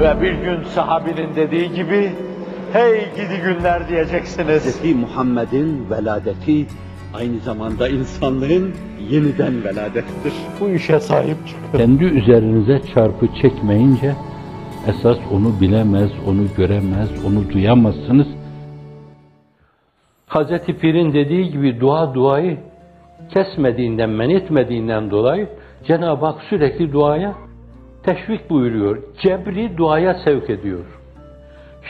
Ve bir gün sahabinin dediği gibi, hey gidi günler diyeceksiniz. Hz. Muhammed'in veladeti aynı zamanda insanlığın yeniden veladettir. Bu işe sahip çıkın. Kendi üzerinize çarpı çekmeyince esas onu bilemez, onu göremez, onu duyamazsınız. Hazreti Pir'in dediği gibi dua duayı kesmediğinden, men etmediğinden dolayı Cenab-ı Hak sürekli duaya teşvik buyuruyor. Cebri duaya sevk ediyor.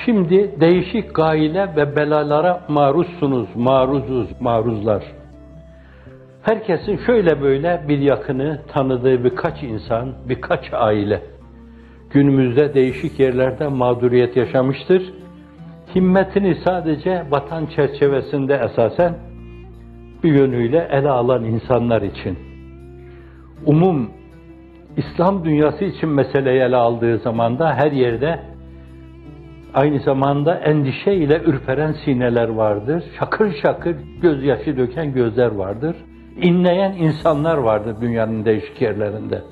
Şimdi değişik gaile ve belalara maruzsunuz, maruzuz, maruzlar. Herkesin şöyle böyle bir yakını, tanıdığı birkaç insan, birkaç aile günümüzde değişik yerlerde mağduriyet yaşamıştır. Himmetini sadece vatan çerçevesinde esasen bir yönüyle ele alan insanlar için. Umum İslam dünyası için meseleyi ele aldığı zaman da her yerde aynı zamanda endişe ile ürperen sineler vardır. Şakır şakır gözyaşı döken gözler vardır. İnleyen insanlar vardır dünyanın değişik yerlerinde.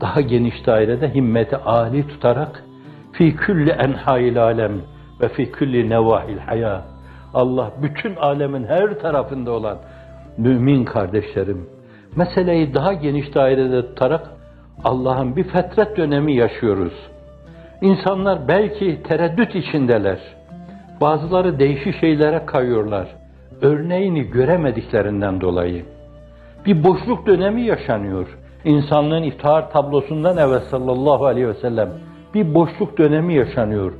Daha geniş dairede himmeti âli tutarak fi külli enhail alem ve fi külli nevahil haya. Allah bütün alemin her tarafında olan mümin kardeşlerim, meseleyi daha geniş dairede tutarak Allah'ın bir fetret dönemi yaşıyoruz. İnsanlar belki tereddüt içindeler. Bazıları değişik şeylere kayıyorlar. Örneğini göremediklerinden dolayı. Bir boşluk dönemi yaşanıyor. İnsanlığın iftihar tablosundan evvel sallallahu aleyhi ve sellem bir boşluk dönemi yaşanıyor.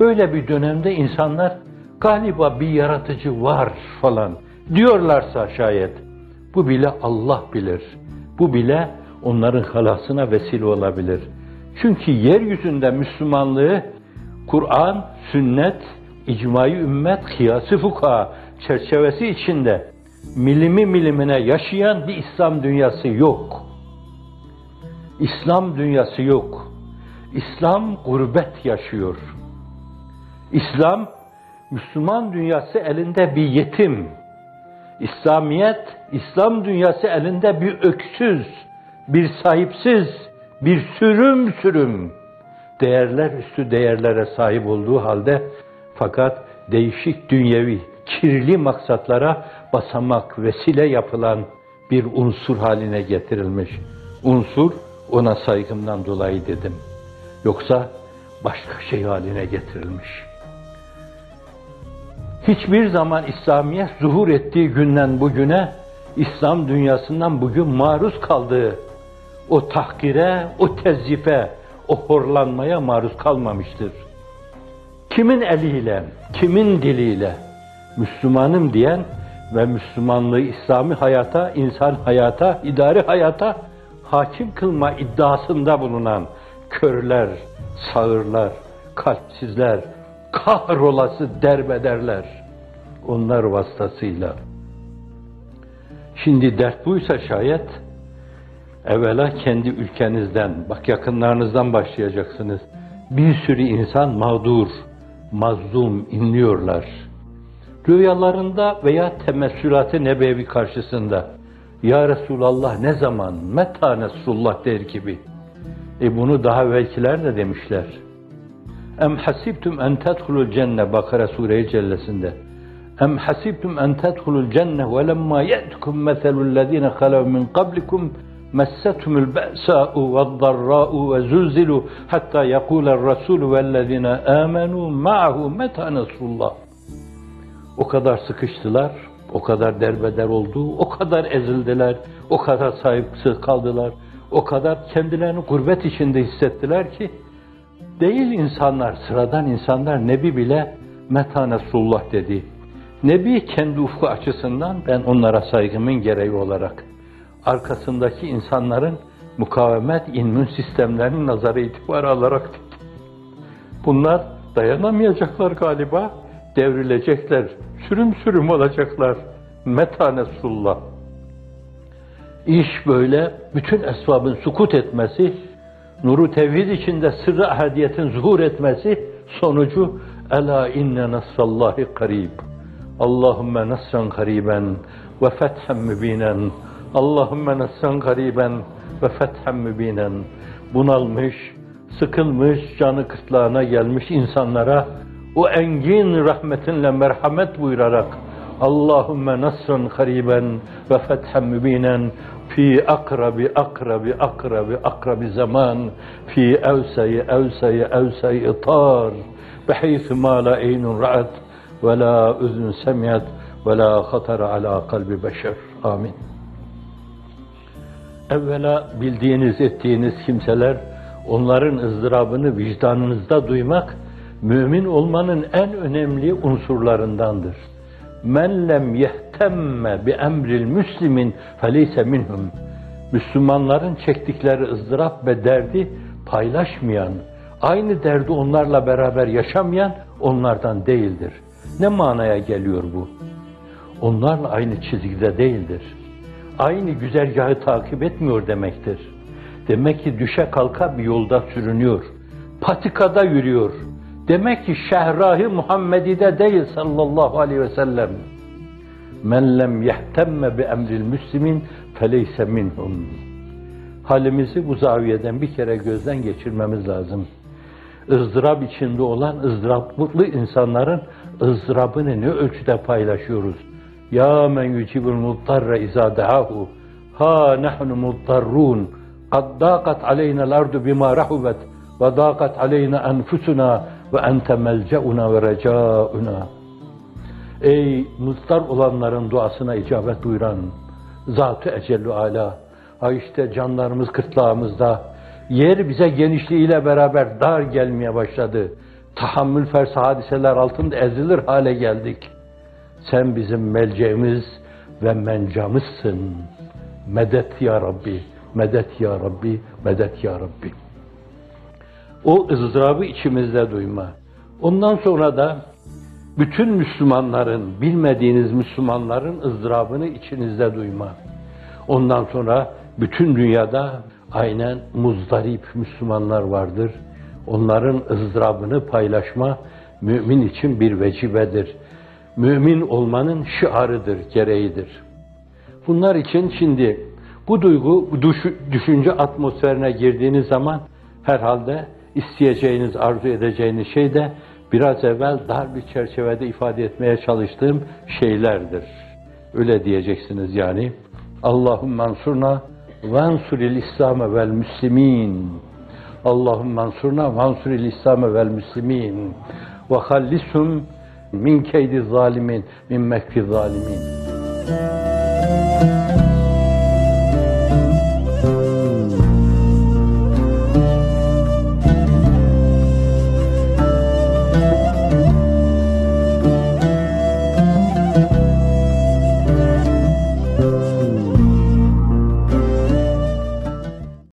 Böyle bir dönemde insanlar galiba bir yaratıcı var falan diyorlarsa şayet bu bile Allah bilir. Bu bile onların halasına vesile olabilir. Çünkü yeryüzünde Müslümanlığı Kur'an, sünnet, icmai ümmet, kıyası fuka çerçevesi içinde milimi milimine yaşayan bir İslam dünyası yok. İslam dünyası yok. İslam gurbet yaşıyor. İslam, Müslüman dünyası elinde bir yetim. İslamiyet, İslam dünyası elinde bir öksüz, bir sahipsiz, bir sürüm sürüm değerler üstü değerlere sahip olduğu halde fakat değişik dünyevi, kirli maksatlara basamak, vesile yapılan bir unsur haline getirilmiş. Unsur ona saygımdan dolayı dedim. Yoksa başka şey haline getirilmiş. Hiçbir zaman İslamiyet zuhur ettiği günden bugüne İslam dünyasından bugün maruz kaldığı o tahkire, o tezyife, o horlanmaya maruz kalmamıştır. Kimin eliyle, kimin diliyle Müslümanım diyen ve Müslümanlığı İslami hayata, insan hayata, idari hayata hakim kılma iddiasında bulunan körler, sağırlar, kalpsizler, kahrolası derbederler. Onlar vasıtasıyla. Şimdi dert buysa şayet, evvela kendi ülkenizden, bak yakınlarınızdan başlayacaksınız. Bir sürü insan mağdur, mazlum inliyorlar. Rüyalarında veya temessülat-ı nebevi karşısında Ya Resulallah ne zaman, meta Nesrullah der gibi. E bunu daha evvelkiler de demişler. Em hasibtum en tedhulul cenne Bakara Sure-i Cellesinde. Em hasibtum en tedhulul cenne ve lemma ye'tukum meselul lezine halav min qablikum مستهم البأساء والضراء وزلزلوا حتى يقول الرسول والذين آمنوا معه متى نصر الله O kadar sıkıştılar, o kadar derbeder oldu, o kadar ezildiler, o kadar sahipsiz kaldılar, o kadar kendilerini gurbet içinde hissettiler ki, değil insanlar, sıradan insanlar, Nebi bile Meta Nesrullah dedi. Nebi kendi ufku açısından ben onlara saygımın gereği olarak arkasındaki insanların mukavemet immün sistemlerinin nazarı itibarı alarak. Bunlar dayanamayacaklar galiba, devrilecekler, sürüm sürüm olacaklar. Meta Nesrullah. İş böyle, bütün esbabın sukut etmesi, nuru tevhid içinde sırrı ahadiyetin zuhur etmesi, sonucu Ela inne nasrallahi karib. Allahümme nasran kariben ve fethen mübinen. Allahümme nessen gariben ve fethem mübinen bunalmış, sıkılmış, canı kıtlığına gelmiş insanlara o engin rahmetinle merhamet buyurarak Allahümme nasrın hariben ve fethem mübinen fi akrabi akrabi akrabi akrabi zaman fi evseyi evseyi evseyi tar beheytü ma la eynun ra'at ve la üzün semiyet ve la khatar ala kalbi beşer. Amin. Evvela bildiğiniz, ettiğiniz kimseler, onların ızdırabını vicdanınızda duymak, mümin olmanın en önemli unsurlarındandır. Men lem yehtemme bi emril müslimin feleyse minhum. Müslümanların çektikleri ızdırap ve derdi paylaşmayan, aynı derdi onlarla beraber yaşamayan onlardan değildir. Ne manaya geliyor bu? Onlarla aynı çizgide değildir aynı güzergahı takip etmiyor demektir. Demek ki düşe kalka bir yolda sürünüyor. Patikada yürüyor. Demek ki şehrahı Muhammedi'de değil sallallahu aleyhi ve sellem. Men lem yehtemme bi emril müslimin feleyse minhum. Halimizi bu zaviyeden bir kere gözden geçirmemiz lazım. ızdırap içinde olan ızdıraplı insanların ızdırabını ne ölçüde paylaşıyoruz? Ya men yucibul muttarra iza da'ahu ha nahnu muttarrun kad daqat aleyna al-ardu bima rahubet ve daqat aleyna enfusuna ve ente melceuna ve recauna Ey muttar olanların duasına icabet buyuran Zat-ı Ecellü Ala ha işte canlarımız kırtlağımızda yer bize genişliğiyle beraber dar gelmeye başladı. Tahammül fersi hadiseler altında ezilir hale geldik. Sen bizim melceğimiz ve mencamızsın. Medet ya Rabbi, medet ya Rabbi, medet ya Rabbi. O ızdırabı içimizde duyma. Ondan sonra da bütün Müslümanların, bilmediğiniz Müslümanların ızdırabını içinizde duyma. Ondan sonra bütün dünyada aynen muzdarip Müslümanlar vardır. Onların ızdırabını paylaşma mümin için bir vecibedir mümin olmanın şiarıdır, gereğidir. Bunlar için şimdi bu duygu, düşünce atmosferine girdiğiniz zaman herhalde isteyeceğiniz, arzu edeceğiniz şey de biraz evvel dar bir çerçevede ifade etmeye çalıştığım şeylerdir. Öyle diyeceksiniz yani. Allahümme ansurna ve ansuril İslam'e vel müslimin. Allahümme ansurna ve ansuril İslam'e vel müslimin. Ve hallishum min keydi zalimin, min mekfi zalimin.